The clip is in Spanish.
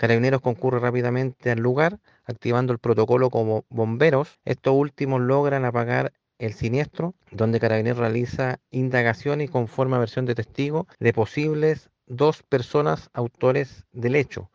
Carabineros concurre rápidamente al lugar, activando el protocolo como bomberos. Estos últimos logran apagar el siniestro, donde Carabineros realiza indagación y conforma versión de testigo de posibles dos personas autores del hecho.